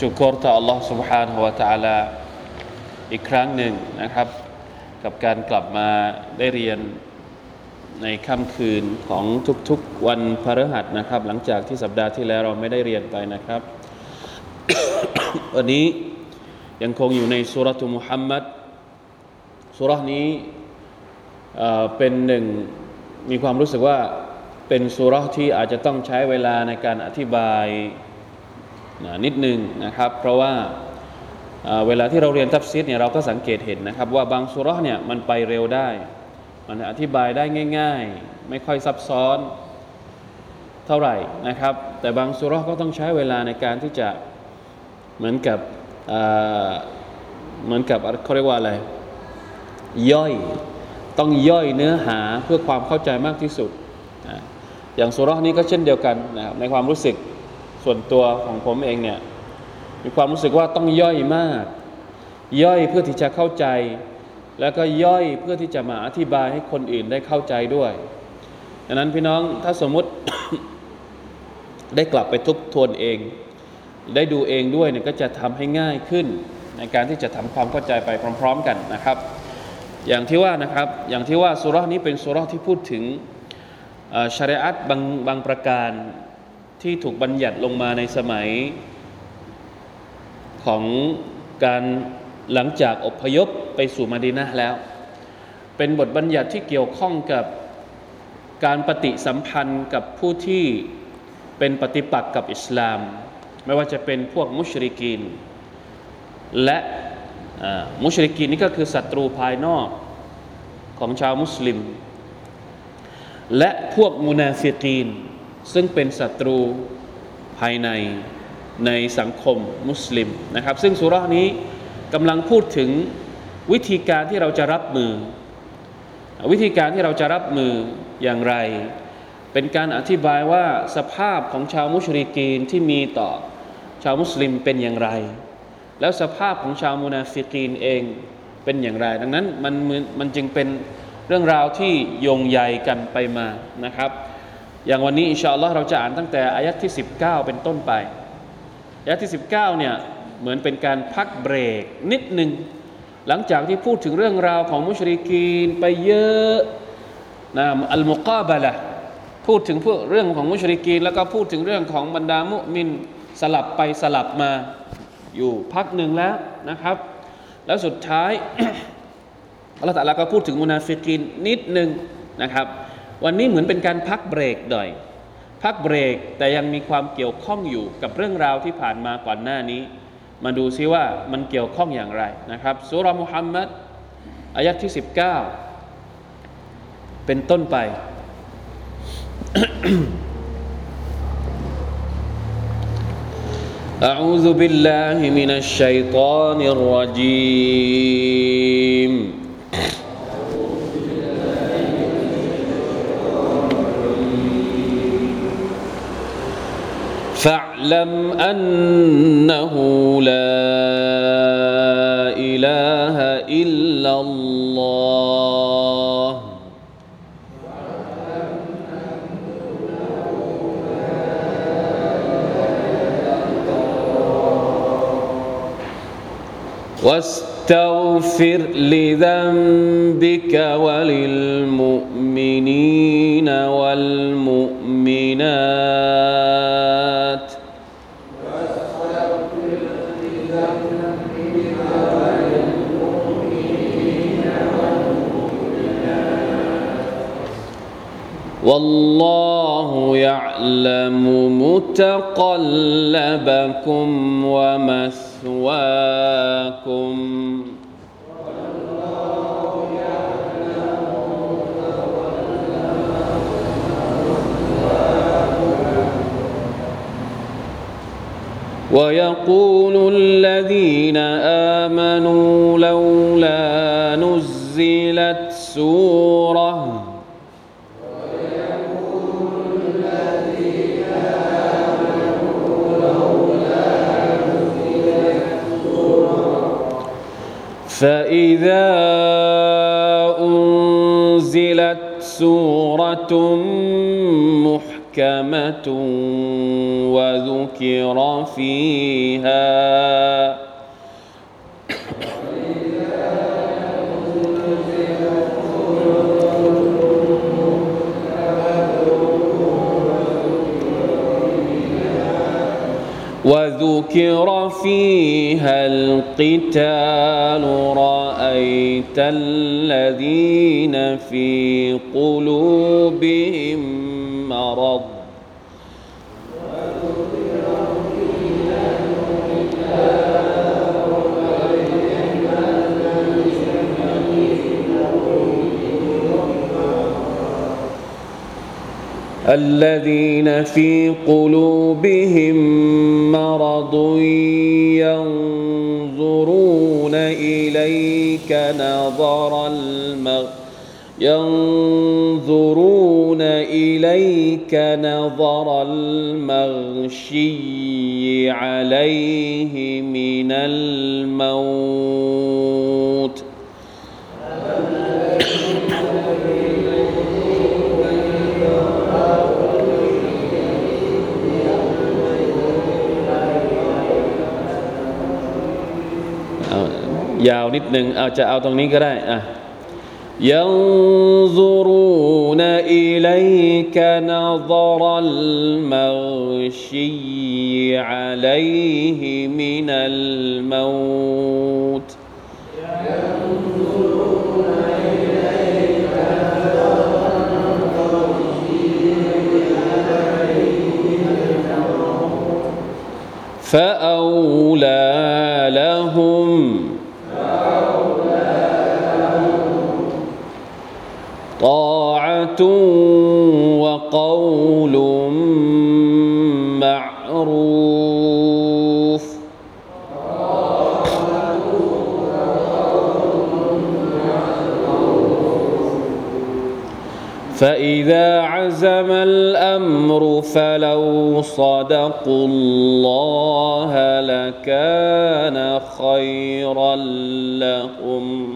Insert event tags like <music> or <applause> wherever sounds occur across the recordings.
ชุกรต่อ Allah سبحانه และ تعالى อีกครั้งหนึ่งนะครับ กับการกลับมาได้เรียนในค่ำคืนของทุกๆวันพฤหัสนะครับ หลังจากที่สัปดาห์ที่แล้วเราไม่ได้เรียนไปนะครับ วันนี้ยังคงอยู่ในสุรทูมุฮัมมัดสุรนี้เป็นหนึ่งมีความรู้สึกว่าเป็นสุรที่อาจจะต้องใช้เวลาในการอธิบาย นะนิดนึงนะครับ เพราะว่าเวลาที่เราเรียนتفسيرเนี่ยเราก็สังเกตเห็นนะครับ ว่าบางสูเราะฮ์เนี่ยมันไปเร็วได้ มันอธิบายได้ง่าย ๆ ไม่ค่อยซับซ้อนเท่าไหร่นะครับ แต่บางสุรก็ต้องใช้เวลาในการที่จะเหมือนกับเหมือนกับเขาเรียกว่าอะไร ย่อยต้องย่อยเนื้อหาเพื่อความเข้าใจมากที่สุด อย่างสุรนี้ก็เช่นเดียวกันนะครับในความรู้สึก ส่วนตัวของผมเองเนี่ยมีความรู้สึกว่าต้องย่อยมาก ย่อยเพื่อที่จะเข้าใจ แล้วก็ย่อยเพื่อที่จะมาอธิบายให้คนอื่นได้เข้าใจด้วยดังนั้นพี่น้องถ้าสมมุติ ได้กลับไปทบทวนเอง ได้ดูเองด้วยเนี่ยก็จะทำให้ง่ายขึ้น ในการที่จะทำความเข้าใจไปพร้อม ๆ กันนะครับ อย่างที่ว่านะครับอย่างที่ว่าสุรานี้เป็นสุราที่พูดถึงชริอัตบางบางประการ ที่ถูกบัญญัติลงมาในสมัยของการหลังจากอพยพไปสู่มาดีนะแล้ว เป็นบทบัญญัติที่เกี่ยวข้องกับการปฏิสัมพันธ์กับผู้ที่เป็นปฏิปักษ์กับอิสลาม ไม่ว่าจะเป็นพวกมุชริกีน และมุชริกีนนี่ก็คือศัตรูภายนอกของชาวมุสลิม และพวกมุนาฟิกีน ซึ่งเป็นศัตรูภายในในสังคมมุสลิมนะครับ ซึ่งสุรานี้กำลังพูดถึงวิธีการที่เราจะรับมือ วิธีการที่เราจะรับมืออย่างไร เป็นการอธิบายว่าสภาพของชาวมุชริกีนที่มีต่อชาวมุสลิมเป็นอย่างไร แล้วสภาพของชาวมุนาฟิกีนเองเป็นอย่างไร ดังนั้นมันมันจึงเป็นเรื่องราวที่โยงใยกันไปมานะครับ อย่างวันนี้อินชาอัลลอฮ์เราจะอ่านตั้งแต่อายัดที่ 19 เป็นต้นไปอายัดที่ 19เนี่ยเหมือนเป็นการพักเบรกนิดหนึ่งหลังจากที่พูดถึงเรื่องราวของมุชริกีนไปเยอะนะอัลมุกาบะละพูดถึงพวกเรื่องของมุชริกีนแล้วก็พูดถึงเรื่องของบรรดามุมินสลับไปสลับมาอยู่พักหนึ่งแล้วนะครับ แล้วสุดท้ายอัลลอฮฺตะลาก็พูดถึงมุนาฟิกีนนิดหนึ่งนะครับ วันนี้เหมือนเป็นการพักเบรกหน่อย พักเบรกแต่ยังมีความเกี่ยวข้องอยู่กับเรื่องราวที่ผ่านมาก่อนหน้านี้ มาดูซิว่ามันเกี่ยวข้องอย่างไรนะครับสุรมุฮัมมัดอายัดที่ 19 เป็นต้นไป أعوذ بالله من الشيطان الرجيم فاعلم أنه لا إله إلا الله. واستغفر لذنبك وللمؤمنين والمؤمنات. والله يعلم متقلبكم ومثواكم. ويقول الذين آمنوا لولا نزلت سورة فإذا أنزلت سورة محكمة وذكر فيها وذكر فيها القتال رأيت الذين في قلوبهم مرض الذين في قلوبهم مرض ينظرون إليك نظر المغ ينظرون إليك نظر المغشي عليه من الموت. ยาวนิดหนึ่งเอาจะเอาตรงนี้ก็ได้อ่ะ ينظرون إليك نظر المغشي عليه من الموت فأولى لهم طاعة وقول معروف. فإذا عزم الأمر فلو صدقوا الله لكان خيرا لهم.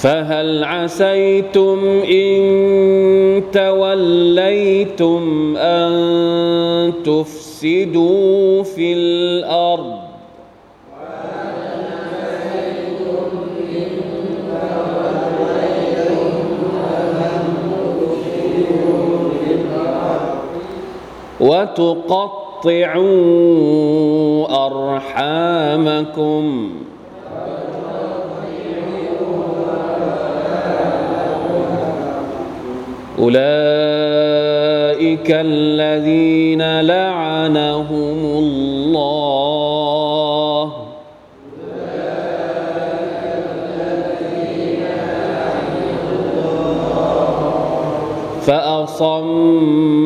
فهل عسيتم إن توليتم أن تفسدوا في الأرض؟ وتقطعوا أرحامكم. أولئك الذين لعنهم الله. فأصمهم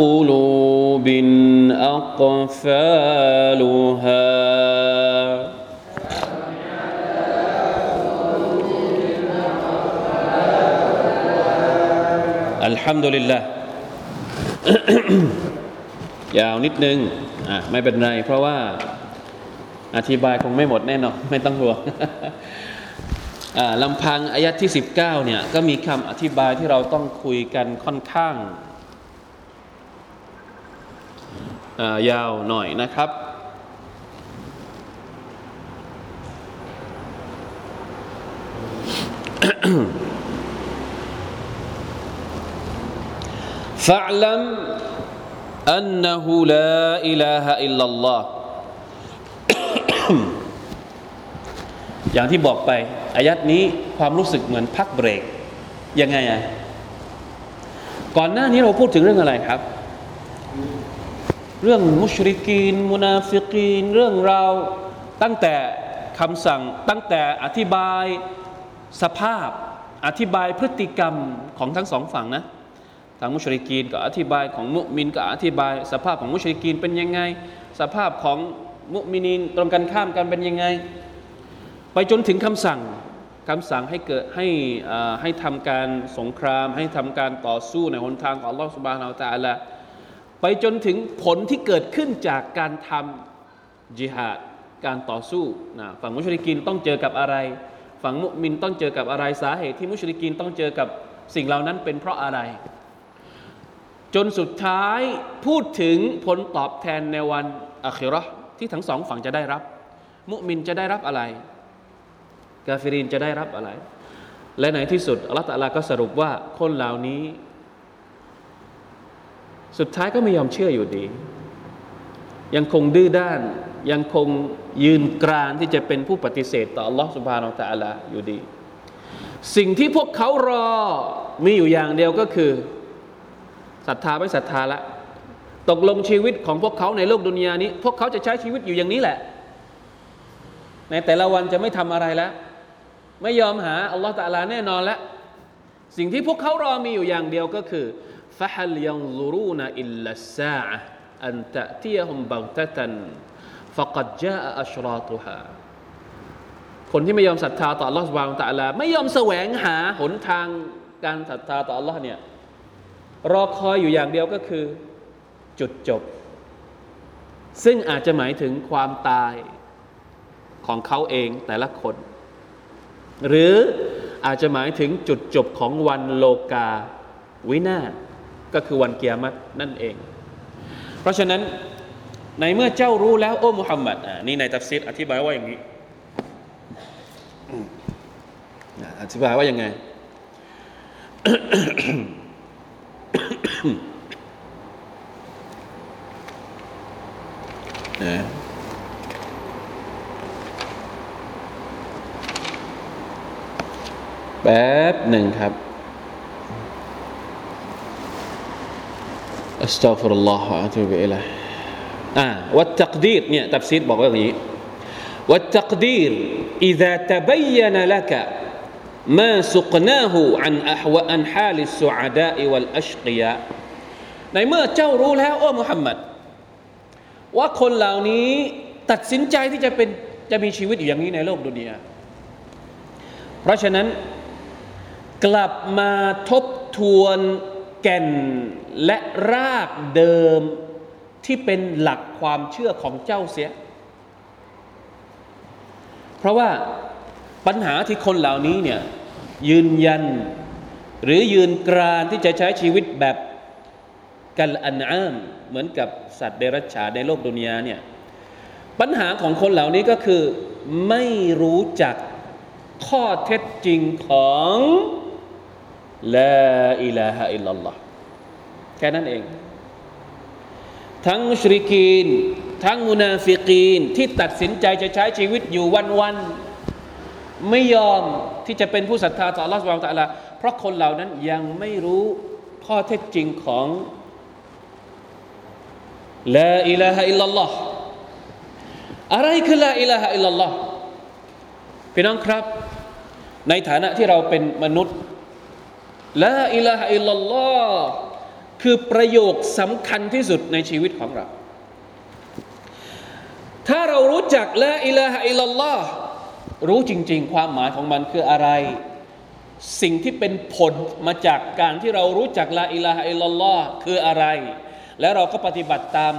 قلوب أقفالها อัลฮัมดุลิลละยาวนิดนึงอ่ะไม่เป็นไร เพราะว่าอธิบายคงไม่หมดแน่นอน ไม่ต้องห่วงลำพังอายัดที่ 19เนี่ยก็มีคำอธิบายที่เราต้องคุยกันค่อนข้าง ยาวหน่อยนะครับฟะลัมอันนหูลาอิลาฮะอิลลัลลอฮอย่างที่บอกไปอายัดนี้ความรู้สึกเหมือนพักเบรก ยังไงอะก่อนหน้านี้เราพูดถึงเรื่องอะไรครับ เรื่องมุชริกีน มุนาฟิกีน เรื่องราวตั้งแต่คำสั่งตั้งแต่อธิบายสภาพ อธิบายพฤติกรรมของทั้งสองฝั่งนะทางมุชริกีนก็อธิบายของมุมินก็อธิบาย สภาพของมุชริกีนเป็นยังไง สภาพของมุมินีนตรงกันข้ามกันเป็นยังไง ไปจนถึงคำสั่งคำสั่งให้เกิดให้ให้ทำการสงคราม ให้ทำการต่อสู้ในหนทางของอัลลอฮฺสุบานาอัลตะละ ไปจนถึงผลที่เกิดขึ้นจากการทำจิฮาดการต่อสู้นะฝั่งมุชริกีนต้องเจอกับอะไร ฝั่งมุมินต้องเจอกับอะไรสาเหตุที่มุชริกีนต้องเจอกับสิ่งเหล่านั้นเป็นเพราะอะไร จนสุดท้ายพูดถึงผลตอบแทนในวันอัคราที่ทั้งสองฝั่งจะได้รับ มุมินจะได้รับอะไร กาฟิรินจะได้รับอะไร และในที่สุดอัลลอฮฺตะลาก็สรุปว่าคนเหล่านี้ สุดท้ายก็ไม่ยอมเชื่ออยู่ดี ยังคงดื้อด้าน ยังคงยืนกรานที่จะเป็นผู้ปฏิเสธต่ออัลลอฮฺสุบฮานาอัลตะลาอยู่ดี สิ่งที่พวกเขารอมีอยู่อย่างเดียวก็คือศรัทธาไม่ศรัทธาละตกลงชีวิตของพวกเขาในโลกดุนยานี้ พวกเขาจะใช้ชีวิตอยู่อย่างนี้แหละ ในแต่ละวันจะไม่ทำอะไรแล้ว ไม่ยอมหาอัลลอฮฺตาลาแน่นอนแล้ว สิ่งที่พวกเขารอมีอยู่อย่างเดียวก็คือ ฟะฮัลยังซูรูนอิลลัสซาอันตะตียฮุมบังตะตันฟะกัดจาอัชราตุฮาคนที่ไม่ยอมศรัทธาต่ออัลลอฮฺสุบานตะลาไม่ยอมแสวงหาหนทางการศรัทธาต่ออัลลอฮ์เนี่ยรอคอยอยู่อย่างเดียวก็คือจุดจบ ซึ่งอาจจะหมายถึงความตายของเขาเองแต่ละคน หรืออาจจะหมายถึงจุดจบของวันโลกาวินาศ ก็คือวันเกียรตินั่นเอง เพราะฉะนั้นในเมื่อเจ้ารู้แล้วโอ้มุฮัมมัดนี่ในตัฟซีดอธิบายว่าอย่างนี้อธิบายว่ายังไง นะแป๊บหนึ่งครับ อัสตัฟรุลลอฮฺอะตุบิอิลัยอ่าวัตตักดีรเนี่ยตัฟซีดบอกว่าอย่างนี้ والتقدير إذا تبين لك ما سقناه عن أحو عن حال السعداء والأشقياء ในเมื่อเจ้ารู้แล้วโอ้มุฮัมมัดว่าคนเหล่านี้ตัดสินใจที่จะเป็นจะมีชีวิตอยู่อย่างนี้ในโลกดุนยาเพราะฉะนั้นกลับมาทบทวน แก่นและรากเดิมที่เป็นหลักความเชื่อของเจ้าเสีย เพราะว่าปัญหาที่คนเหล่านี้เนี่ยยืนยัน หรือยืนกรานที่จะใช้ชีวิตแบบกัลอันอามเหมือนกับสัตว์เดรัจฉานในโลกดุนยาเนี่ยปัญหาของคนเหล่านี้ก็คือไม่รู้จักข้อเท็จจริงของ ลาอิลาฮะอิลลัลลอฮแค่นั้นเอง ทั้งชริกีน ทั้งมุนาฟิกีน ที่ตัดสินใจจะใช้ชีวิตอยู่วันๆไม่ยอมที่จะเป็นผู้ศรัทธาต่อ Allah Subhanahu เพราะคนเหล่านั้นยังไม่รู้ข้อเท็จจริงของلا إله إلا الله อะไรคือ لا إله إلا الله พี่น้องครับ ในฐานะที่เราเป็นมนุษย์ لا إله إلا الله คือประโยคสำคัญที่สุดในชีวิตของเรา ถ้าเรารู้จักلا إله إلا الله รู้จริง ๆ ความหมายของมันคืออะไร สิ่งที่เป็นผลมาจากการที่เรารู้จักلا إله إلا الله คืออะไร และเราก็ปฏิบัติตาม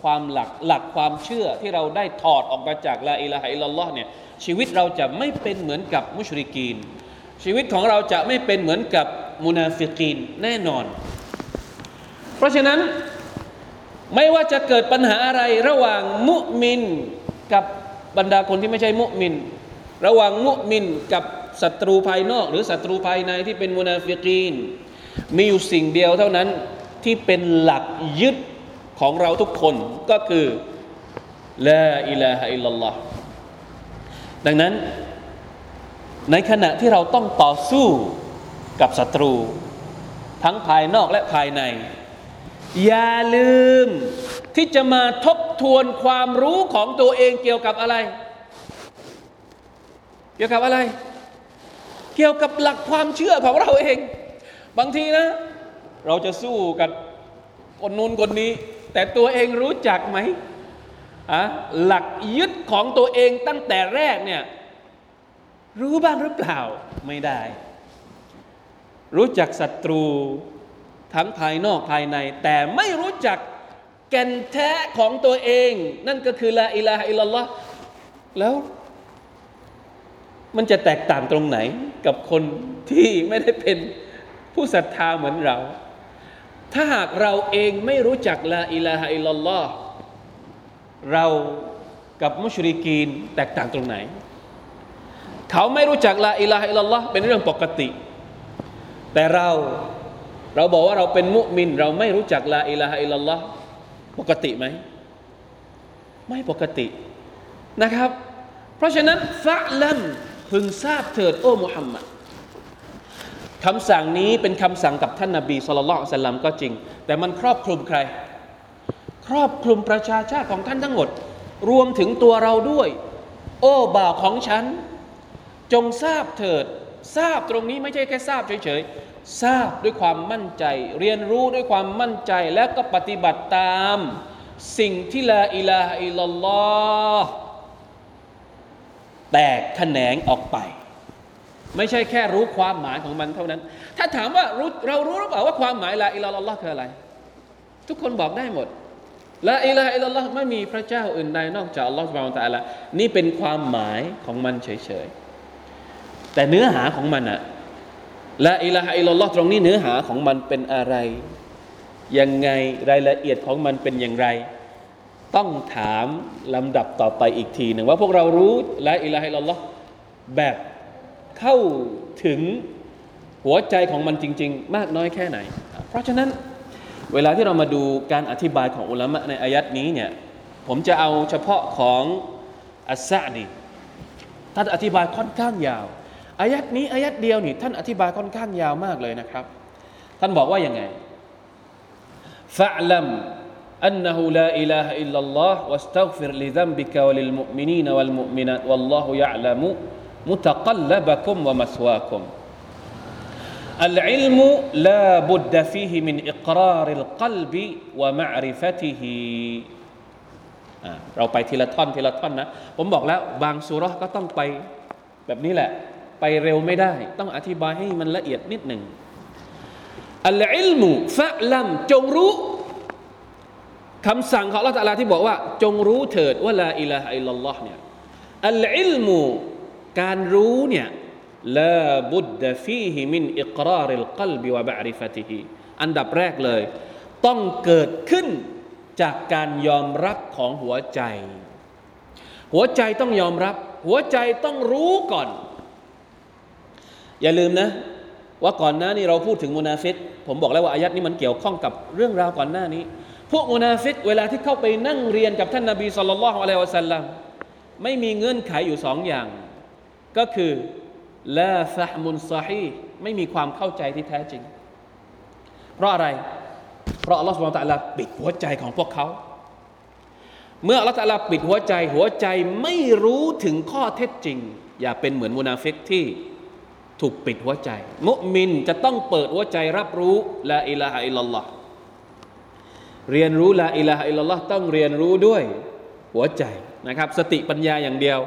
ความหลักหลักความเชื่อที่เราได้ถอดออกมาจากلا إله إلا الله เนี่ยชีวิตเราจะไม่เป็นเหมือนกับمشركين ชีวิตของเราจะไม่เป็นเหมือนกับمنافقين แน่นอน เพราะฉะนั้นไม่ว่าจะเกิดปัญหาอะไรระหว่าง مؤمن กับบรรดาคนที่ไม่ใช่ مؤمن ระหว่าง مؤمن กับศัตรูภายนอก หรือศัตรูภายในที่เป็น منافقين มีอยู่สิ่งเดียวเท่านั้นที่เป็นหลักยึดของเราทุกคนก็คือลาอิลาฮะอิลลัลลอฮ์ดังนั้น ในขณะที่เราต้องต่อสู้กับศัตรู ทั้งภายนอกและภายใน อย่าลืมที่จะมาทบทวนความรู้ของตัวเองเกี่ยวกับอะไร เกี่ยวกับอะไร เกี่ยวกับหลักความเชื่อของเราเอง บางทีนะ เราจะสู้กับคนนู้นคนนี้ แต่ตัวเองรู้จักไหมอะหลักยึดของตัวเองตั้งแต่แรกเนี่ย รู้บ้างหรือเปล่าไม่ได้ รู้จักศัตรูทั้งภายนอกภายใน แต่ไม่รู้จักแก่นแท้ของตัวเอง นั่นก็คือละอิลาฮะอิลลอฮ์แล้วมันจะแตกต่างตรงไหนกับคนที่ไม่ได้เป็นผู้ศรัทธาเหมือนเรา ถ้าหากเราเองไม่รู้จักละอิลาฮะอิลลัลลอฮ์เรากับมุชริกีนแตกต่างตรงไหน เขาไม่รู้จักละอิลาฮะอิลลอฮ์เป็นเรื่องปกติ แต่เราเราบอกว่าเราเป็นมุมิน เราไม่รู้จักละอิลาฮะอิลลัลลอฮ์ปกติไหม ไม่ปกตินะครับ เพราะฉะนั้นฟะลัมพึงทราบเถิดโอ้มุฮัมมัดคำสั่งนี้เป็นคำสั่งกับท่านนาบีสุลต่านสัลลัมก็จริง แต่มันครอบคลุมใคร ครอบคลุมประชาชาติของท่านทั้งหมด รวมถึงตัวเราด้วย โอ้บ่าวของฉัน จงทราบเถิด ทราบตรงนี้ไม่ใช่แค่ทราบเฉยๆ ทราบด้วยความมั่นใจ เรียนรู้ด้วยความมั่นใจและก็ปฏิบัติตาม สิ่งที่ละอิลาฮะอิลลัลอฮแตกแขนงออกไป ไม่ใช่แค่รู้ความหมายของมันเท่านั้น ถ้าถามว่ารู้เรารู้หรือเปล่าว่าความหมายละอิลาลลอฮ์คืออะไร ทุกคนบอกได้หมดละอิลาอิลลอฮ์ไม่มีพระเจ้าอื่นใดนอกจากอัลลอฮ์สุบานตะละนี่เป็นความหมายของมันเฉยๆ แต่เนื้อหาของมันอะละอิลาอิลลอฮ์ตรงนี้เนื้อหาของมันเป็นอะไร ยังไงรายละเอียดของมันเป็นอย่างไร ต้องถามลำดับต่อไปอีกทีหนึ่งว่าพวกเรารู้ละอิลาฮิลลอฮ์แบบเข้าถึงหัวใจของมันจริง ๆ มากน้อยแค่ไหน เพราะฉะนั้นเวลาที่เรามาดูการอธิบายของอุลามะในอายัดนี้เนี่ยผมจะเอาเฉพาะของอัสซาดีท่านอธิบายค่อนข้างยาว อายัดนี้อายัดเดียวนี่ท่านอธิบายค่อนข้างยาวมากเลยนะครับ ท่านบอกว่ายังไงฟะลัม أنه لا إله إلا الله واستغفر لذنبك وللمؤمنين والمؤمنات والله يعلم متقلبكم ومثواكم العلم لا بد فيه من إقرار القلب ومعرفته เราไปทีละท่อนทีละท่อนนะ ผมบอกแล้วบางสุรก็ต้องไปแบบนี้แหละ ไปเร็วไม่ได้ ต้องอธิบายให้มันละเอียดนิดหนึ่งالعلم فاعلم จงรู้คำสั่งของอัลลอฮฺที่บอกว่า จงรู้เถิดว่าلا إله إلا الله เนี่ย العلم การรู้เนี่ย لا بد فيه من إقرار القلب ومعرفتهอันดับแรกเลย ต้องเกิดขึ้นจากการยอมรับของหัวใจ หัวใจต้องยอมรับ หัวใจต้องรู้ก่อน อย่าลืมนะ ว่าก่อนหน้านี้เราพูดถึงมุนาฟิกผมบอกแล้วว่าอายัดนี้มันเกี่ยวข้องกับเรื่องราวก่อนหน้านี้ พวกมุนาฟิกเวลาที่เข้าไปนั่งเรียนกับท่านนาบีสุลต่านละฮ์อะลัยวะสัลลัมไม่มีเงื่อนไขอยู่สองอย่าง ก็คือلا فهم صحيح ไม่มีความเข้าใจที่แท้จริง เพราะอะไร เพราะอัลลอฮฺسبحانه وتعالى ปิดหัวใจของพวกเขา เมื่ออัลลอฮฺ تعالى ปิดหัวใจ หัวใจไม่รู้ถึงข้อเท็จจริง อย่าเป็นเหมือนمنافق ที่ ถูกปิดหัวใจ مؤمن จะต้องเปิดหัวใจรับรู้لا إله إلا الله เรียนรู้ لا إله إلا الله ต้องเรียนรู้ด้วยหัวใจนะครับ สติปัญญาอย่างเดียว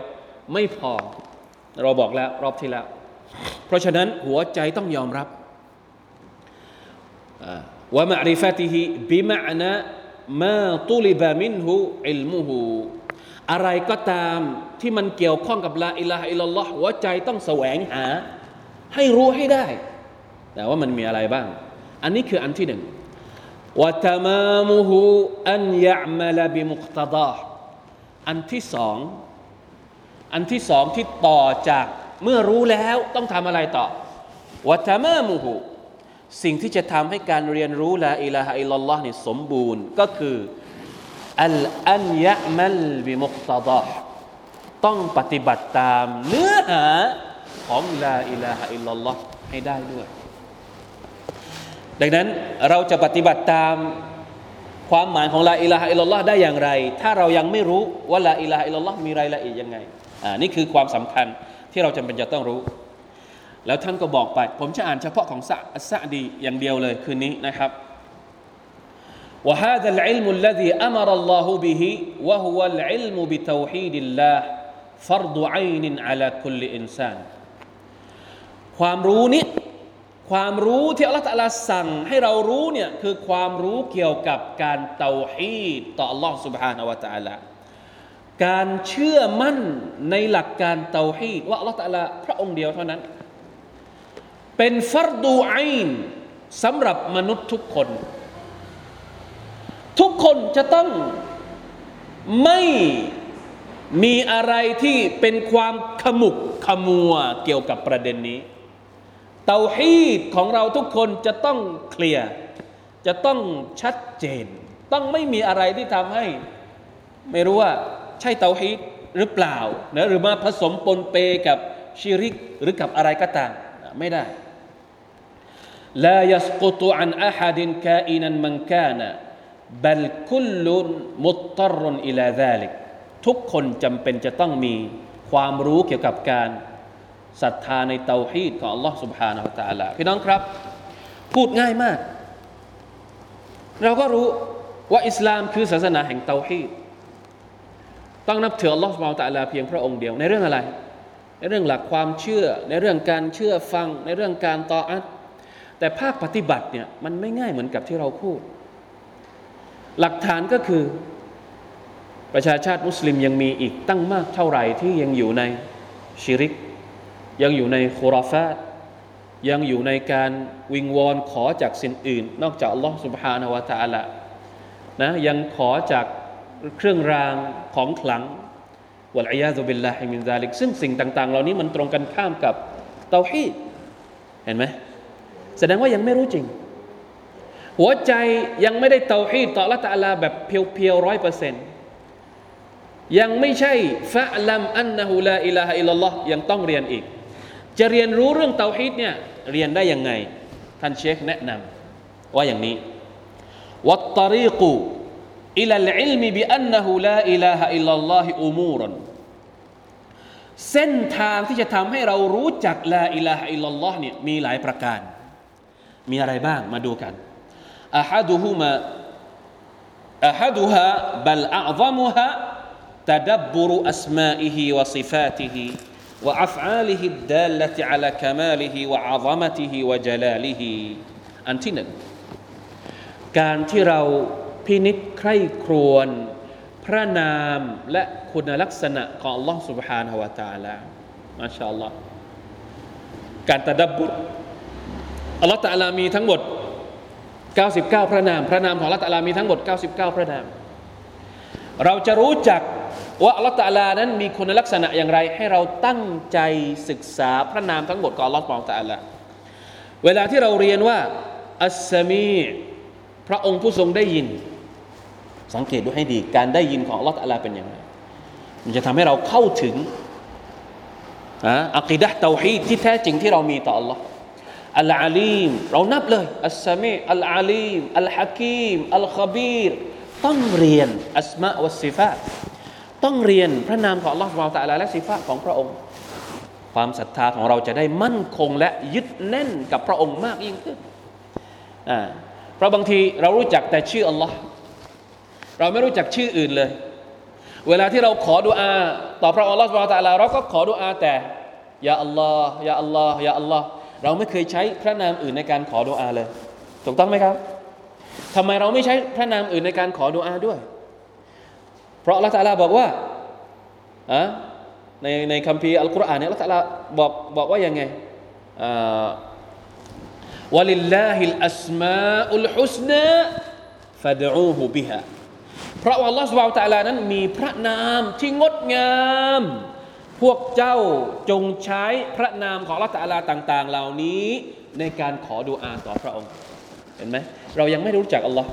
ไม่พอ เราบอกแล้วรอบที่แล้ว เพราะฉะนั้นหัวใจต้องยอมรับว่ามาริฟติฮิบิมานะมาตุลิบามินหูอิลมุหูอะไรก็ตามที่มันเกี่ยวข้องกับลาอิลาฮะอิลลัลลอฮ์หัวใจต้องแสวงหา ให้รู้ให้ได้ แต่ว่ามันมีอะไรบ้าง อันนี้คืออันที่หนึ่งวะตามามุหูอันยะมลบิมุกตดาอันที่สองอันที่สองที่ต่อจากเมื่อรู้แล้วต้องทำอะไรต่อวะตามามุหูสิ่งที่จะทำให้การเรียนรู้ละอิลาฮะอิลลัลลอฮ์นี่สมบูรณ์ก็คืออัลอันยะมัลบิมุกตดาต้องปฏิบัติตามเนื้อหา ของลาอิลาฮะอิลลัลลอฮ์ให้ได้ด้วย ดังนั้นเราจะปฏิบัติตามความหมายของลาอิลาฮะอิลลัลลอฮ์ได้อย่างไร ถ้าเรายังไม่รู้ว่าลาอิลาฮะอิลลัลลอฮ์มีรายละเอียดยังไงอ่านี่คือความสำคัญที่เราจำเป็นจะต้องรู้ แล้วท่านก็บอกไป ผมจะอ่านเฉพาะของซะซะดีอย่างเดียวเลยคืนนี้นะครับ وهذا العلم الذي أمر الله به وهو العلم بتوحيد الله فرض عين على كل إنسان ความรู้นี้ความรู้ที่อัลลอฮฺตะลาสั่งให้เรารู้เนี่ยคือความรู้เกี่ยวกับการเตาฮีดต่ออัลลอฮฺ سبحانه และ تعالى การเชื่อมั่นในหลักการเตาฮีดว่าอัลลอฮฺตะลาพระองค์เดียวเท่านั้น เป็นฟัรดูไอนสำหรับมนุษย์ทุกคน ทุกคนจะต้องไม่มีอะไรที่เป็นความขมุกขมัวเกี่ยวกับประเด็นนี้ เตาฮีดของเราทุกคนจะต้องเคลียร์จะต้องชัดเจน ต้องไม่มีอะไรที่ทำให้ ไม่รู้ว่าใช่เตาฮีดหรือเปล่านะหรือมาผสมปนเปกับชิริกหรือกับอะไรก็ตามไม่ได้ลายสกุตุอันอาฮัดินกาอินันมันกานะบัลทุกคนจำเป็นจะต้องมีความรู้เกี่ยวกับการ ศรัทธาในเตาฮีดของ Allah سبحانه และ تعالى พี่น้องครับ พูดง่ายมาก เราก็รู้ว่าอิสลามคือศาสนาแห่งเตาฮีดต้องนับถือ Allah سبحانه และ تعالى เพียงพระองค์เดียว ในเรื่องอะไร ในเรื่องหลักความเชื่อ ในเรื่องการเชื่อฟัง ในเรื่องการต่ออัดแต่ภาคปฏิบัติเนี่ยมันไม่ง่ายเหมือนกับที่เราพูด หลักฐานก็คือประชาชาติมุสลิมยังมีอีกตั้งมากเท่าไหร่ที่ยังอยู่ในชิริก ยังอยู่ในคุราฟาตยังอยู่ในการวิงวอนขอจากสิ่งอื่น นอกจากอัลลอฮ์ سبحانه และ تعالى นะยังขอจากเครื่องรางของขลังวะลัยยาซุบิลลาฮิมินซาลิกซึ่งสิ่งต่าง ๆ เหล่านี้มันตรงกันข้ามกับเตาฮีดเห็นไหมแสดงว่ายังไม่รู้จริง หัวใจยังไม่ได้เตาฮีดต่อละตะลาแบบเพียวๆร้อยเปอร์เซ็นต์ยังไม่ใช่ฟะลัมอันนะฮูลาอิลาฮะอิลลัลลอฮ์ยังต้องเรียนอีก จะเรียนรู้เรื่องเตาฮีดเนี่ยเรียนได้ยังไง ท่านเชคแนะนำว่าอย่างนี้والطريق إلى العلم بأنه لا إله إلا الله أمورเส้นทางที่จะทำให้เรารู้จักลาอิลาฮะอิลลัลลอฮ์เนี่ยมีหลายประการ มีอะไรบ้างมาดูกันอะฮัดูฮุมาอะฮัดูฮะบัลอาซัมุฮะตดับบรุอัสมาอิฮิวะซิฟาติฮิ وأفعاله الدالة على كماله وعظمته وجلاله อันที่หนึ่งการที่เราพินิจใคร่ครวญพระนามและคุณลักษณะของ Allah سبحانه และ تعالى มาชาอัลลอฮ์การตะดับบุตอัลลอฮ์ตะลามีทั้งหมด 99 พระนาม พระนามของอัลลอฮ์ตะลามีทั้งหมด 99 พระนาม เราจะรู้จัก ว่าอัลลอฮฺตะลานั้นมีคุณลักษณะอย่างไร ให้เราตั้งใจศึกษาพระนามทั้งหมดของอัลลอฮฺตะลาเวลาที่เราเรียนว่าอัสซามีพระองค์ผู้ทรงได้ยิน สังเกตดูให้ดี การได้ยินของอัลลอฮฺตะลาเป็นอย่างไรมันจะทำให้เราเข้าถึงอักีดะเตาฮีดที่แท้จริงที่เรามีต่ออัลลอฮ์อัลอาลีมเรานับเลยอัสซามีอัลอาลีมอัลฮะกีมอัลขบีรต้องเรียนอัสมาวัสซิฟาต ต้องเรียนพระนามของ Allah เราแต่ละและสิฟะของพระองค์ ความศรัทธาของเราจะได้มั่นคงและยึดแน่นกับพระองค์มากยิ่งขึ้นอ่าเพราะบางทีเรารู้จักแต่ชื่อ Allah เราไม่รู้จักชื่ออื่นเลย เวลาที่เราขอดุอา ต่อพระองค์ Allah เราแต่ละเราก็ขอดุอาแต่ยาอัลลอฮ์ยาอัลลอฮ์ยาอัลลอฮ์เราไม่เคยใช้พระนามอื่นในการขอดุอาเลย ถูกต้องไหมครับทำไมเราไม่ใช้พระนามอื่นในการขอดุอาด้วย เพราะลลอฮฺตะลาบอกว่าอะในในคัมภีร์อัลกุรอานเนี่ยลลอฮฺตะลาบอกบอกว่ายังไงวลิลลาฮิลอัสมาอุลฮุสนาฟะดูฮูบิฮะเพราะว่าอัลลอฮฺสุบฮฺตะลานั้นมีพระนามที่งดงาม พวกเจ้าจงใช้พระนามของลลอฮฺตะลาต่าง ๆ เหล่านี้ในการขอดุอาต่อพระองค์ เห็นไหมเรายังไม่รู้จักอัลลอฮ์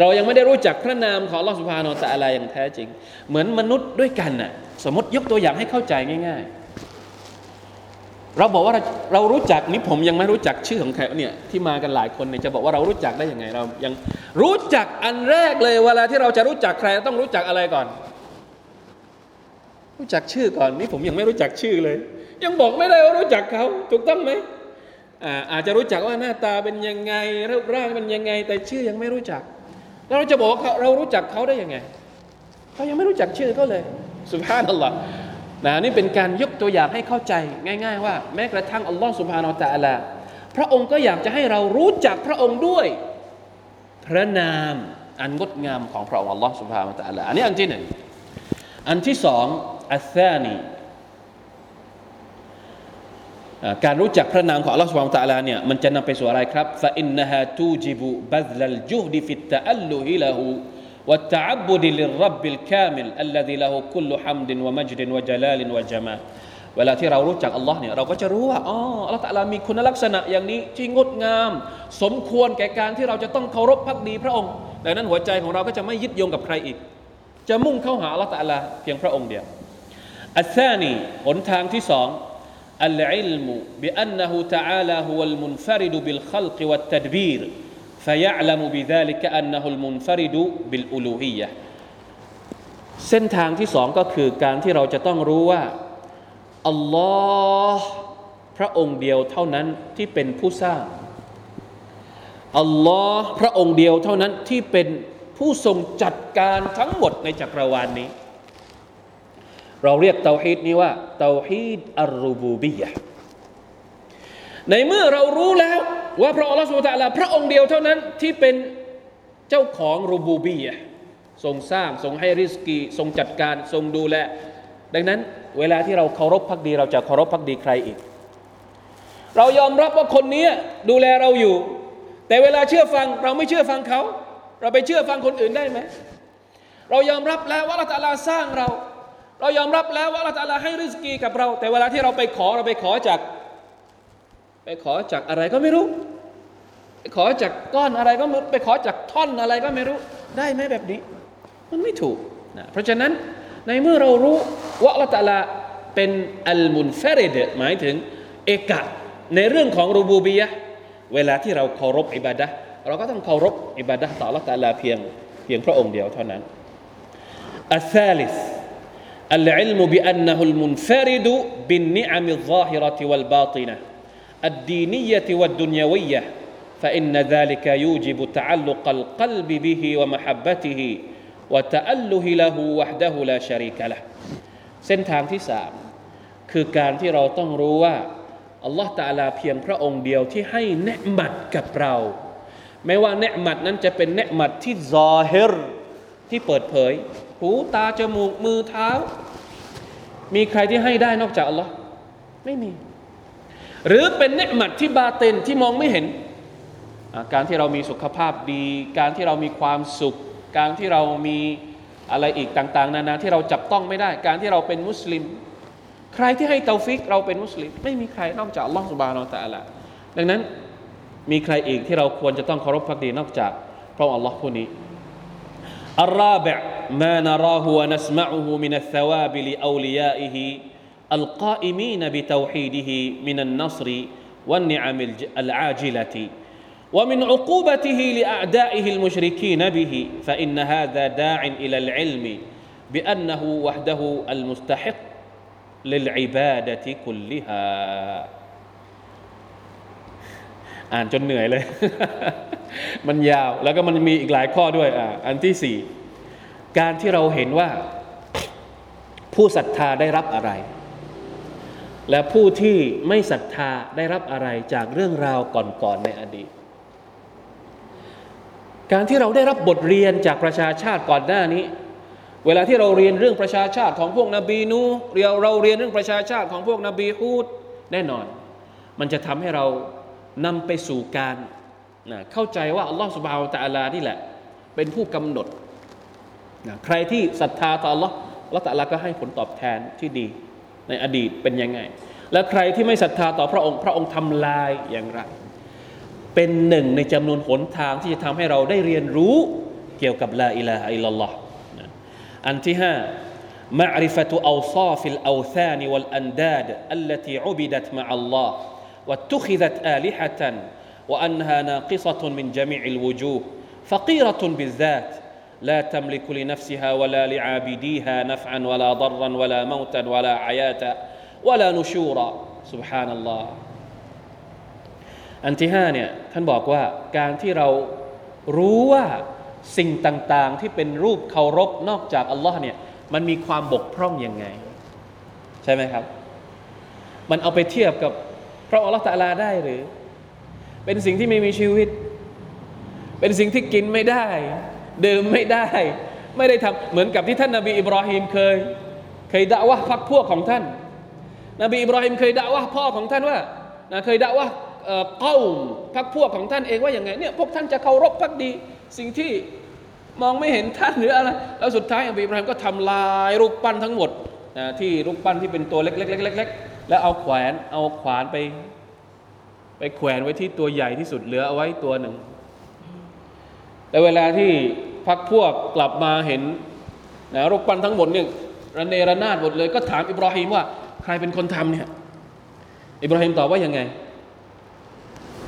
เรายังไม่ได้รู้จักพระนามของอัลอสุบฮานาอัลลอย่างแท้จริง เหมือนมนุษย์ด้วยกันน่ะสมมติยกตัวอย่างให้เข้าใจง่าย ๆ เราบอกว่าเราเรารู้จักนี่ผมยังไม่รู้จักชื่อของใครเนี่ยที่มากันหลายคนเนี่ยจะบอกว่าเรารู้จักได้ยังไง เรายังรู้จักอันแรกเลยเวลาที่เราจะรู้จักใครต้องรู้จักอะไรก่อน รู้จักชื่อก่อนนี่ผมยังไม่รู้จักชื่อเลย ยังบอกไม่ได้ว่ารู้จักเขาถูกต้องไหมอาอาจจะรู้จักว่าหน้าตาเป็นยังไงรูปร่างเป็นยังไง แต่ชื่อยังไม่รู้จัก แล้วเราจะบอกว่าเรารู้จักเขาได้ยังไงเขายังไม่รู้จักชื่อเขาเลย สุภาพนัลลอฮ์นะนี่เป็นการยกตัวอย่างให้เข้าใจง่าย ๆ ว่า แม้กระทั่งอัลลอฮ์สุภานาตะลาพระองค์ก็อยากจะให้เรารู้จักพระองค์ด้วย พระนามอันงดงามของพระองค์อัลลอฮ์สุภานาตะลาอันนี้อันที่หนึ่งอันที่สองอัลซานี การรู้จักพระนามของอัลลอฮฺสุบานตะลาเนี่ยมันจะนำไปสู่อะไรครับفإنها توجب بذل الجهد في التأله له والتعبد للرب الكامل الذي له كل حمد ومجد وجلال وجمالเวลาที่เรารู้จักอัลลอฮ์เนี่ยเราก็จะรู้ว่าอ๋ออัลลอฮ์ตะลามีคุณลักษณะอย่างนี้ที่งดงาม สมควรแก่การที่เราจะต้องเคารพภักดีพระองค์ดังนั้นหัวใจของเราก็จะไม่ยึดโยงกับใครอีก จะมุ่งเข้าหาอัลลอฮ์ตะลเพียงพระองค์เดียวอัลซานีหนทางที่สอง العلم بأنه تعالى هو المنفرد بالخلق والتدبير فيعلم بذلك أنه المنفرد بالألوهية เส้นทางที่สองก็คือการที่เราจะต้องรู้ว่าอัลลอฮ์พระองค์เดียวเท่านั้นที่เป็นผู้สร้างอัลลอฮ์พระองค์เดียวเท่านั้นที่เป็นผู้ทรงจัดการทั้งหมดในจักรวาลนนี้ เราเรียกเตาฮีดนี้ว่าเตาฮีดอัลรูบูบียะในเมื่อเรารู้แล้วว่าพระอัลลอฮฺสุตะลาพระองค์เดียวเท่านั้นที่เป็นเจ้าของรูบูบียะทรงสร้างทรงให้ริสกีทรงจัดการทรงดูแล ดังนั้นเวลาที่เราเคารพพักดี เราจะเคารพพักดีใครอีก เรายอมรับว่าคนนี้ดูแลเราอยู่ แต่เวลาเชื่อฟังเราไม่เชื่อฟังเขา เราไปเชื่อฟังคนอื่นได้ไหมเรายอมรับแล้วว่าละตาลาสร้างเรา เรายอมรับแล้วว่าเราจะลาให้ริสกีกับเรา แต่เวลาที่เราไปขอเราไปขอจาก ไปขอจากอะไรก็ไม่รู้ไปขอจากก้อนอะไรก็ไม่ไปขอจากท่อนอะไรก็ไม่รู้ ได้ไหมแบบนี้ มันไม่ถูกนะเพราะฉะนั้นในเมื่อเรารู้ว่าละตาลาเป็นอัลมุนเฟรเดหมายถึงเอกะในเรื่องของรูบูบียะเวลาที่เราเคารพอิบาดะเราก็ต้องเคารพอิบาดะต่อละตาลาเพียงเพียงพระองค์เดียวเท่านั้นอัลซาลิส العلم بأنه المنفرد بالنعم الظاهرة والباطنة الدينية والدنيوية فإن ذلك يوجب تعلق القلب به ومحبته وتأله له وحده لا شريك له เส้นทางที่สามคือการที่เราต้องรู้ว่าอัลลอฮฺตาลาเพียงพระองค์เดียวที่ให้เนืมัดกับเราไม่ว่าเนืมัดนั้นจะเป็นเนืมัดที่ซอฮิรที่เปิดเผย หูตาจมูกมือเท้า มีใครที่ให้ได้นอกจากอัลลอฮ์ไม่มี หรือเป็นเนืหมัดที่บาเตนที่มองไม่เห็น การที่เรามีสุขภาพดี การที่เรามีความสุข การที่เรามีอะไรอีกต่าง ๆ นานาที่เราจับต้องไม่ได้ การที่เราเป็นมุสลิม ใครที่ให้เตาฟิกเราเป็นมุสลิม ไม่มีใครนอกจากอัลลอฮ์สุบานอัลตะละดังนั้นมีใครอีกที่เราควรจะต้องเคารพพักดีนอกจากพระอัลลอฮ์ผู้นี้อัลลอฮ์แบบ ما نراه ونسمعه من الثواب لاوليائه القائمين بتوحيده من النصر والنعم العاجله ومن عقوبته لاعدائه المشركين به فان هذا داع الى العلم بانه وحده المستحق للعباده كلها อ่านจนเหนื่อยเลย มันยาว แล้วก็มันมีอีกหลายข้อด้วยอ่าอันที่สี่ <laughs> การที่เราเห็นว่าผู้ศรัทธาได้รับอะไร และผู้ที่ไม่ศรัทธาได้รับอะไรจากเรื่องราวก่อนๆในอดีต การที่เราได้รับบทเรียนจากประชาชาติก่อนหน้านี้ เวลาที่เราเรียนเรื่องประชาชาติของพวกนบีนูเราเราเรียนเรื่องประชาชาติของพวกนบีฮูดแน่นอน มันจะทำให้เรานำไปสู่การนะเข้าใจว่าอัลลอฮฺสุบฮาวตะอาลานี่แหละ เป็นผู้กำหนด นะใครที่ศรัทธาต่ออัลลอฮ์อัลลอฮฺตะอาลาก็ให้ผลตอบแทนที่ดีในอดีตเป็นยังไง และใครที่ไม่ศรัทธาต่อพระองค์ พระองค์ทำลายอย่างไร เป็นหนึ่งในจำนวนหนทางที่จะทำให้เราได้เรียนรู้เกี่ยวกับลาอิลาฮะอิลลัลลอฮ์อันที่ห้า معرفة أوصاف الأوثان والأنداد التي عبدت مع الله واتخذت آلهة وأنها ناقصة من جميع الوجوه فقيرة بالذات لا تملك لنفسها ولا لعابديها نفعا ولا ضرا ولا موتا ولا حياة ولا نشورا سبحان الله อันที่ห้าเนี่ยท่านบอกว่าการที่เรารู้ว่าสิ่งต่างๆ ที่เป็นรูปเคารพนอกจากอัลลอฮ์เนี่ยมันมีความบกพร่องยังไง ใช่ไหมครับ มันเอาไปเทียบกับพระอัลลอฮ์ตะลาได้หรือ เป็นสิ่งที่ไม่มีชีวิต เป็นสิ่งที่กินไม่ได้ ดื่มไม่ได้ ไม่ได้ทำเหมือนกับที่ท่านนาบีอิบราฮิมเคย เคยด่าว่าพักพวกของท่าน นบีอิบราฮิมเคยด่าว่าพ่อของท่านว่าเคยด่าว่าเก้าพักพวกของท่านเองว่าอย่างไงเนี่ยพวกท่านจะเคารพพักดี สิ่งที่มองไม่เห็นท่านหรืออะไรแล้วสุดท้ายนบีอิบราฮิมก็ทำลายรูปปั้นทั้งหมดนะที่รูปปั้นที่เป็นตัวเล็กๆๆๆแล้วเอาแขวนเอาขวานไป ไปแขวนไว้ที่ตัวใหญ่ที่สุดเหลือเอาไว้ตัวหนึ่งแต่เวลาที่ พักพวกกลับมาเห็นนะรูปปั้นทั้งหมดเนี่ยระเนระนาดหมดเลย ก็ถามอิบราฮิมว่าใครเป็นคนทำเนี่ยอิบราฮิมตอบว่ายังไง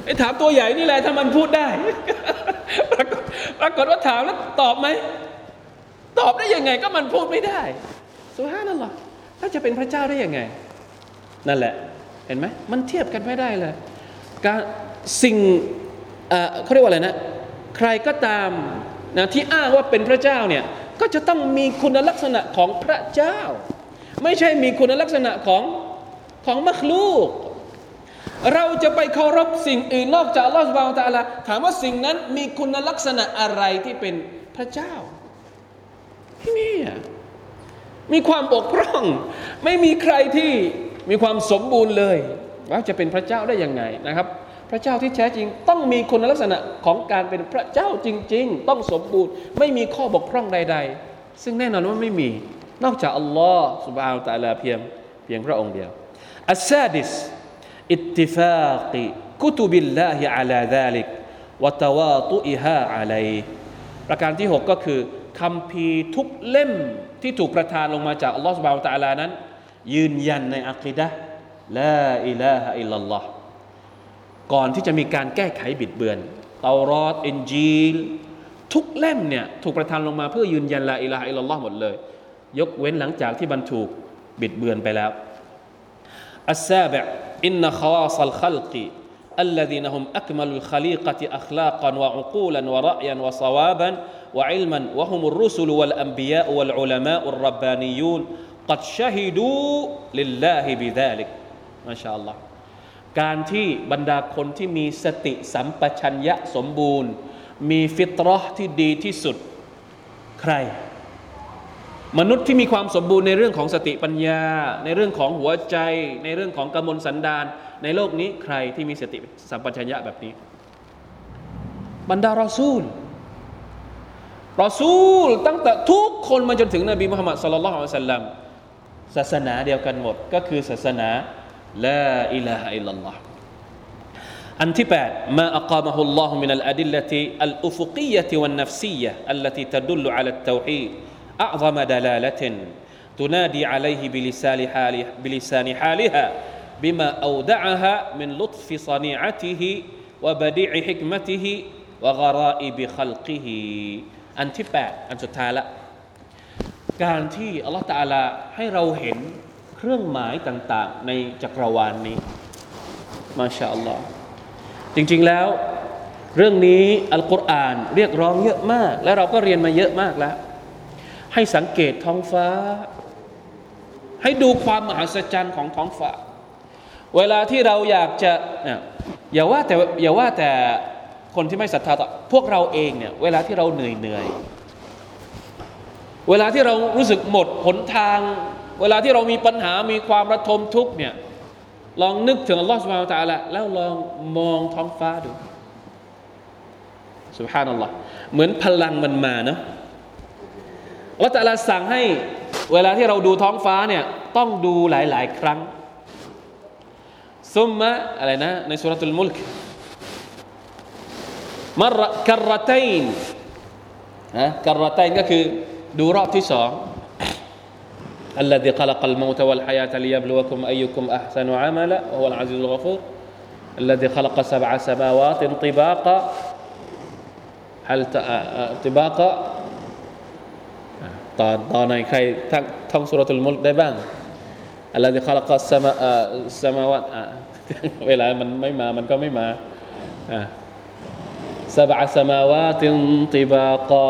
ไอ้ถามตัวใหญ่นี่แหละถ้ามันพูดได้ปรากฏว่าถามแล้วตอบไหม ตอบได้ยังไงก็มันพูดไม่ได้สุฮานั่นหรอถ้าจะเป็นพระเจ้าได้ยังไง นั่นแหละ เห็นไหมมันเทียบกันไม่ได้เลย การสิ่งเขาเรียกว่าอะไรนะ ใครก็ตาม นะที่อ้างว่าเป็นพระเจ้าเนี่ยก็จะต้องมีคุณลักษณะของพระเจ้า ไม่ใช่มีคุณลักษณะของของมัคลูก เราจะไปเคารพสิ่งอื่นนอกจากลอสบาวตาลาถามว่าสิ่งนั้นมีคุณลักษณะอะไรที่เป็นพระเจ้าไม่มีอะมีความบกพร่อง ไม่มีใครที่มีความสมบูรณ์เลย ว่าจะเป็นพระเจ้าได้ยังไงนะครับ พระเจ้าที่แท้จริง ต้องมีคุณลักษณะของการเป็นพระเจ้าจริง ๆ ต้องสมบูรณ์ ไม่มีข้อบกพร่องใด ๆ ซึ่งแน่นอนว่าไม่มี นอกจากอัลลอฮ์สุบานตะลาเพียงเพียงพระองค์เดียวالسادس اتفاق كتب الله على ذلك وتواطؤها عليهประการที่ 6 ก็คือคัมภีร์ทุกเล่มที่ถูกประทานลงมาจากอัลลอฮ์สุบานตะลานั้น ยืนยันในอัคดะลาอิลาฮะอิลลัลลอฮ์ ก่อนที่จะมีการแก้ไขบิดเบือนเตารอดอินจีลทุกเล่มเนี่ยถูกประทานลงมาเพื่อยืนยันลาอิลาฮะอิลลัลลอฮ์หมดเลย ยกเว้นหลังจากที่บรรถูกบิดเบือนไปแล้วอัสซาบะ إن خواص الخلق الذين هم أكمل الخليقة أخلاقا وعقولا ورأيا وصوابا وعلما وهم الرسل والأنبياء والعلماء الربانيون قد شهدوا لله بذلك ما شاء الله การที่บรรดาคนที่มีสติสัมปชัญญะสมบูรณ์ มีฟิตรอที่ดีที่สุดใคร มนุษย์ที่มีความสมบูรณ์ในเรื่องของสติปัญญา ในเรื่องของหัวใจ ในเรื่องของกำมลสันดานในโลกนี้ใครที่มีสติสัมปชัญญะแบบนี้ บรรดารอซูลรอซูลตั้งแต่ทุกคนมาจนถึงนบีมุฮัมมัดสุลลัลลอฮุอะลัยฮิสัลลัมศาสนาเดียวกันหมดก็คือศาสนา ลาอิลาฮะอิลลัลลอฮ์อันที่แปดมาอักามะฮุลลอฮ์มินัลอดิลลติอัลอุฟุกียะติวันนัฟซียะ التي تدل على التوحيد أعظم دلالة تنادي عليه بلسان حالها, بلسان حالها بما أودعها من لطف صنيعته وبديع حكمته وغرائب خلقه อันที่แปดอันสุดท้ายละการที่อัลลอฮฺตาลาให้เราเห็น เครื่องหมายต่างๆ ในจักรวาลนนี้ มาชาอัลลอฮ์จริงๆแล้วเรื่องนี้อัลกุรอานเรียกร้องเยอะมาก และเราก็เรียนมาเยอะมากแล้ว ให้สังเกตท้องฟ้า ให้ดูความมหัศจรรย์ของท้องฟ้า เวลาที่เราอยากจะเนี่ยอย่าว่าแต่อย่าว่าแต่คนที่ไม่ศรัทธาต่อพวกเราเองเนี่ยเวลาที่เราเหนื่อยเหนื่อยเวลาที่เรารู้สึกหมดหนทาง เวลาที่เรามีปัญหามีความระทมทุกข์เนี่ยลองนึกถึงอัลลอฮฺสุบฮานตะละแล้วลองมองท้องฟ้าดูสุบฮานัลลอฮ์เหมือนพลังมันมาเนาะอัลลอฮฺตะอาลาสั่งให้เวลาที่เราดูท้องฟ้าเนี่ยต้องดูหลาย ๆ ครั้งซุมมะอะไรนะในสุรทูลมุลกมรกัรตัยนนะกัรตัยนก็คือดูรอบที่สอง الذي خلق الموت والحياة ليبلوكم أيكم أحسن عملا وهو العزيز الغفور الذي خلق سبع سماوات طباقا هل طباقا ตอนตอนไหนใครท่องท่องสุรทูลมุลกได้บ้าง الذي خلق السماء السماوات <laughs> เวลามันไม่มามันก็ไม่มา سبع سماوات طباقا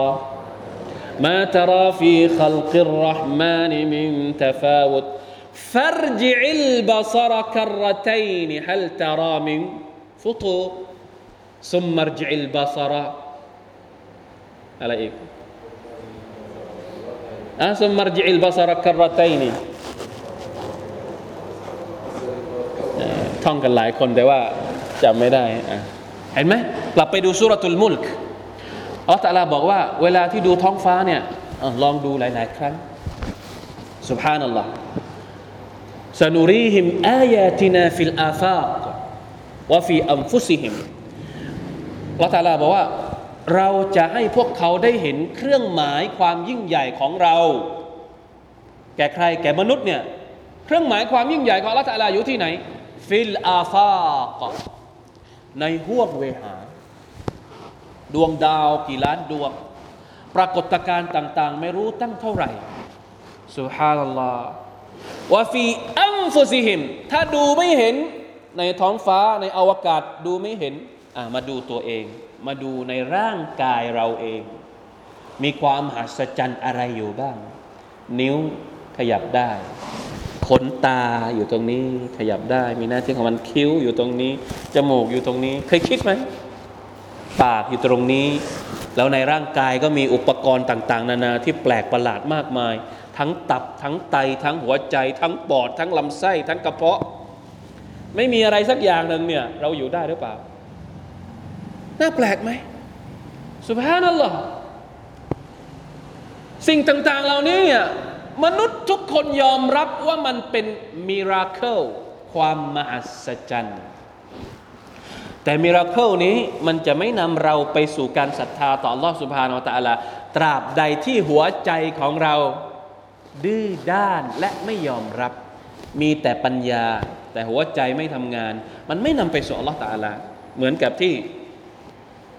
ما ترى في خلق الرحمن من تفاوت فارجع البصر كرتين هل ترى من فطور ثم ارجع البصر على إيه آه ثم ارجع البصر كرتين ท่องกันหลายคนแต่ว่าจำไม่ได้อ่ะเห็นไหมกลับไปดูสุรตุลมุลก อัลลอฮ์ตะอาลาบอกว่า เวลาที่ดูท้องฟ้าเนี่ยลองดูหลาย ๆ ครั้งสุบฮานัลลอฮ์านุรีหิมอายาตินาฟิลอาฟากวะฟีอัมฟุซิหิมอัลตัลลาบอกว่า เราจะให้พวกเขาได้เห็นเครื่องหมายความยิ่งใหญ่ของเรา แก่ใครแก่มนุษย์เนี่ยเครื่องหมายความยิ่งใหญ่ของอัลลอฮ์ตะอาลาอยู่ที่ไหน في الآفاقในห้วงเวหา ดวงดาวกี่ล้านดวง ปรากฏการณ์ต่าง ๆ ไม่รู้ตั้งเท่าไหร่سبحان الله وفي أنفسهم ถ้าดูไม่เห็นในท้องฟ้าในอวกาศดูไม่เห็นอ่ามาดูตัวเอง มาดูในร่างกายเราเอง มีความมหัศจรรย์อะไรอยู่บ้าง นิ้วขยับได้ขนตาอยู่ตรงนี้ขยับได้ มีหน้าที่ของมันคิ้วอยู่ตรงนี้ จมูกอยู่ตรงนี้ เคยคิดไหม ปากอยู่ตรงนี้ แล้วในร่างกายก็มีอุปกรณ์ต่าง ๆ นานาที่แปลกประหลาดมากมาย ทั้งตับทั้งไต ทั้งหัวใจ ทั้งปอด ทั้งลำไส้ ทั้งกระเพาะ ไม่มีอะไรสักอย่างหนึ่งเนี่ย เราอยู่ได้หรือเปล่า น่าแปลกไหมสุภาพนั่นหรอสิ่งต่าง ๆ เหล่านี้เนี่ยมนุษย์ทุกคนยอมรับว่ามันเป็นมิราเคิลความมหัศจรรย์ แต่มิราเคิลนี้มันจะไม่นำเราไปสู่การศรัทธาต่อลอสุภาโนตะลาตราบใดที่หัวใจของเราดื้อด้านและไม่ยอมรับ มีแต่ปัญญา แต่หัวใจไม่ทำงาน มันไม่นำไปสู่อัลลอฮฺตะลาเหมือนกับที่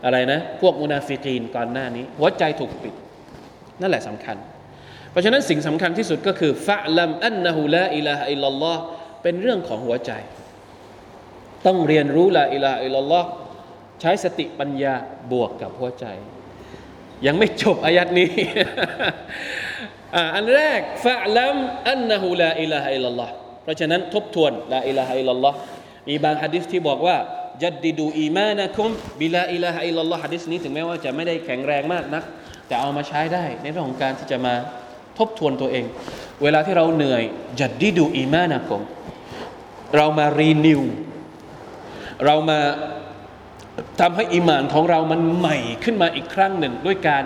อะไรนะ พวกมุนาฟิกีนก่อนหน้านี้ หัวใจถูกปิด นั่นแหละสำคัญ เพราะฉะนั้นสิ่งสำคัญที่สุดก็คือفاعلم أنه لا إله إلا اللهเป็นเรื่องของหัวใจ ต้องเรียนรู้لا إله إلا اللهใช้สติปัญญาบวกกับหัวใจ ยังไม่จบอายะฮ์นี้อันแรกفاعلم أنه لا إله إلا اللهเพราะฉะนั้นทบทวนلا إله إلا اللهมีบางฮะดิษที่บอกว่าجددوا إيمانكم بلا إله إلا اللهฮะดิษนี้ถึงแม้ว่าจะไม่ได้แข็งแรงมากนัก แต่เอามาใช้ได้ในเรื่องของการที่จะมาทบทวนตัวเอง เวลาที่เราเหนื่อยجددوا إيمانكمเรามา renew เรามาทำให้อิมานของเรามันใหม่ขึ้นมาอีกครั้งหนึ่ง ด้วยการ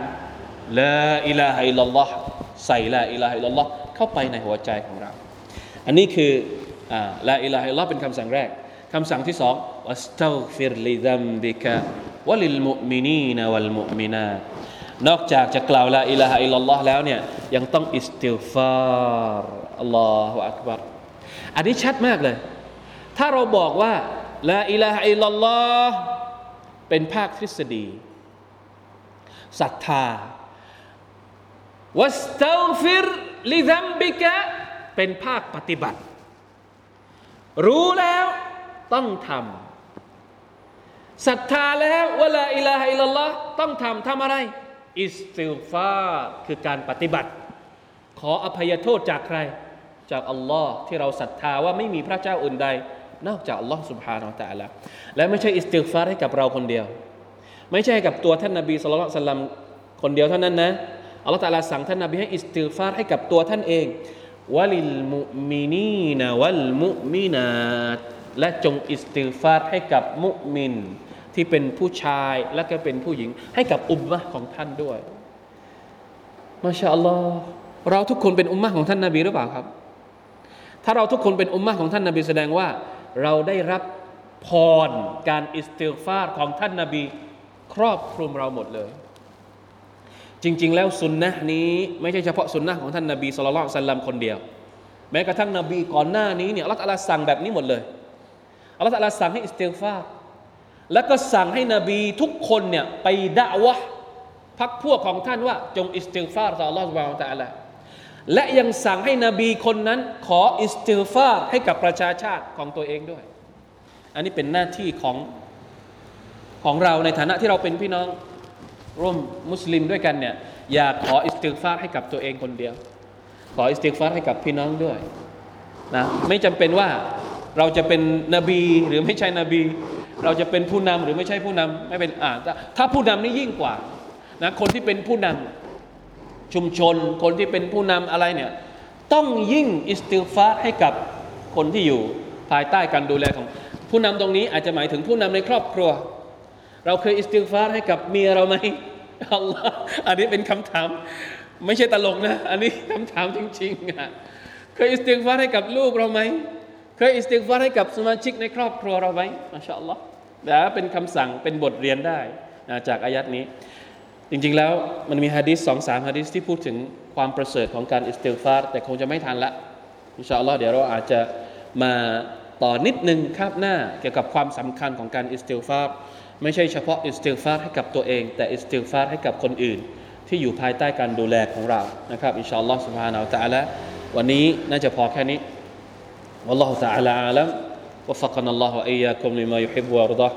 لا إله إلا اللهใส่لا إله إلا اللهเข้าไปในหัวใจของเรา อันนี้คือلا إله إلا اللهเป็นคำสั่งแรกคำสั่งที่สองواستغفر لذنبك وللمؤمنين والمؤمناتนอกจากจะกล่าวلا إله إلا اللهแล้วเนี่ยยังต้องอิสติฟารอัลลอฮฺอักบัรอันนี้ชัดมากเลย ถ้าเราบอกว่า لا إله إلا اللهเป็นภาคทฤษฎีศรัทธาواستغفر لذنبكเป็นภาคปฏิบัติ รู้แล้วต้องทำศรัทธาแล้วว่าلا إله إلا اللهต้องทำทำอะไร อิสติฆฟารคือการปฏิบัติ ขออภัยโทษจากใคร จากอัลลอฮ์ที่เราศรัทธาว่าไม่มีพระเจ้าอื่นใด นอกจากอัลลอฮ์ سبحانه และ تعالى และไม่ใช่อิสติฆฟารให้กับเราคนเดียว ไม่ใช่ให้กับตัวท่านนบีสุลต่านสัลลัมคนเดียวเท่านั้นนะอัลลอฮ์ตะลาสั่งท่านนบีให้อิสติฆฟารให้กับตัวท่านเองวะลิลมุมินีนวัลมุมินาตและจงอิสติฆฟารให้กับมุมิน ที่เป็นผู้ชายและก็เป็นผู้หญิง ให้กับอุมมะของท่านด้วยมาชาอัลลอฮ์เราทุกคนเป็นอุมมะของท่านนบีหรือเปล่าครับ ถ้าเราทุกคนเป็นอุมมะของท่านนบีแสดงว่า เราได้รับพรการอิสติฆฟารของท่านนบีครอบคลุมเราหมดเลย จริง ๆ แล้วสุนนะนี้ไม่ใช่เฉพาะสุนนะของท่านนบีสุลต่านสัลลัมคนเดียว แม้กระทั่งนบีก่อนหน้านี้เนี่ยอัลลอฮฺสั่งแบบนี้หมดเลยอัลลอฮฺสั่งให้อิสติฆฟารแล้วก็สั่งให้นบีทุกคนเนี่ยไปด่าวะพักพวกของท่านว่าจงอิสติฆฟารต่ออัลลอฮฺสุบานตะอาลา และยังสั่งให้นบีคนนั้นขออิสติฆฟารให้กับประชาชาติของตัวเองด้วย อันนี้เป็นหน้าที่ของของเราในฐานะที่เราเป็นพี่น้องร่วมมุสลิมด้วยกันเนี่ยอย่าขออิสติฆฟารให้กับตัวเองคนเดียว ขออิสติฆฟารให้กับพี่น้องด้วยนะไม่จำเป็นว่าเราจะเป็นนบีหรือไม่ใช่นบี เราจะเป็นผู้นำหรือไม่ใช่ผู้นำไม่เป็นอ่าถ้าถ้าผู้นำนี่ยิ่งกว่านะคนที่เป็นผู้นำ ชุมชน คนที่เป็นผู้นำอะไรเนี่ยต้องยิ่งอิสติฟารให้กับคนที่อยู่ภายใต้การดูแลของ ผู้นำตรงนี้อาจจะหมายถึงผู้นำในครอบครัว เราเคยอิสติฟารให้กับเมียเราไหมอัลลอฮ์อันนี้เป็นคำถาม ไม่ใช่ตลกนะ อันนี้คำถามจริงๆอะเคยอิสติฆฟารให้กับลูกเราไหมเคยอิสติฆฟารให้กับสมาชิกในครอบครัวเราไหมما شاء اللهแต่เป็นคำสั่งเป็นบทเรียนได้จากอายะฮ์นี้ จริงๆแล้วมันมีฮะดิษสองสามฮะดิษที่พูดถึงความประเสริฐของการอิสติฆฟารแต่คงจะไม่ทันละอินชาอัลลอฮ์เดี๋ยวเราอาจจะมาต่อนิดนึงคาบหน้าเกี่ยวกับความสำคัญของการอิสติฆฟารไม่ใช่เฉพาะอิสติฆฟารให้กับตัวเอง แต่อิสติฆฟารให้กับคนอื่น ที่อยู่ภายใต้การดูแลของเรานะครับอินชาอัลลอฮ์ سبحانه และ تعالى วันนี้น่าจะพอแค่นี้ والله تعالى أعلم وفقنا الله وإياكم لما يحب ويرضاه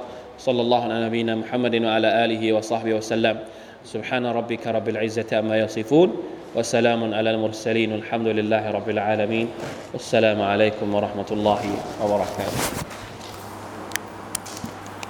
صلى الله على نبينا محمد وعلى آله وصحبه وسلم سبحان ربك رب العزة أما يصفون وسلام على المرسلين والحمد لله رب العالمين والسلام عليكم ورحمة الله وبركاته.